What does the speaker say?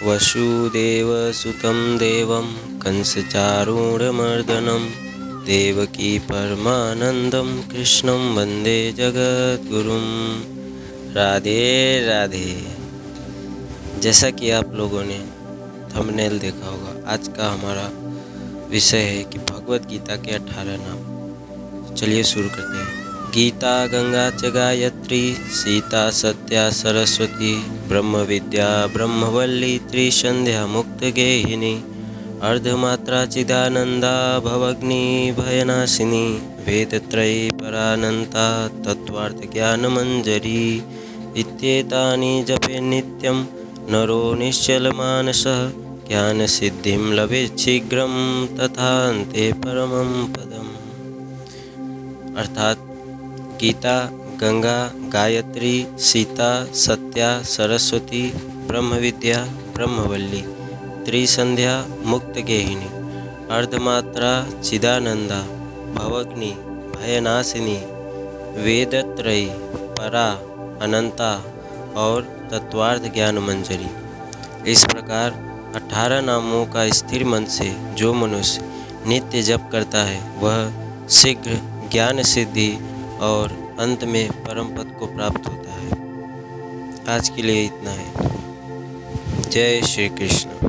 वसुदेवसुतं देवं कंसचारूढमर्दनं देवकी परमानंदम कृष्णं वंदे जगद्गुरुम राधे राधे। जैसा कि आप लोगों ने थंबनेल देखा होगा, आज का हमारा विषय है कि भगवत गीता के अठारह नाम। चलिए शुरू करते हैं। गीता, गंगा च गायत्री, सीता, सत्या, सरस्वती ब्रह्म विद्या ब्रह्मवल्ली, त्रिसंध्या मुक्त गेहिनी अर्धमात्रा चिदानंदा, भवग्नि, भयनाशिनी, वेदत्रयी, परानंता तत्वार्थ ज्ञान मंजरी इत्येतानि जपे नित्यं, नरो निश्चलमानसः, ज्ञानसिद्धिं लभेत् शीघ्रं तथान्ते परमं पदम्। अर्थात गीता, गंगा, गायत्री, सीता, सत्या, सरस्वती ब्रह्म विद्या ब्रह्मवल्ली, त्रिसंध्या मुक्त गेहिनी अर्धमात्रा, चिदानंदा, भवग्नि, भयनाशिनी, वेदत्रयी, परा, अनंता और तत्वार्थ ज्ञान मंजरी इस प्रकार अठारह नामों का स्थिर मन से जो मनुष्य नित्य जप करता है, वह शीघ्र ज्ञान सिद्धि और अंत में परम पद को प्राप्त होता है। आज के लिए इतना है। जय श्री कृष्ण।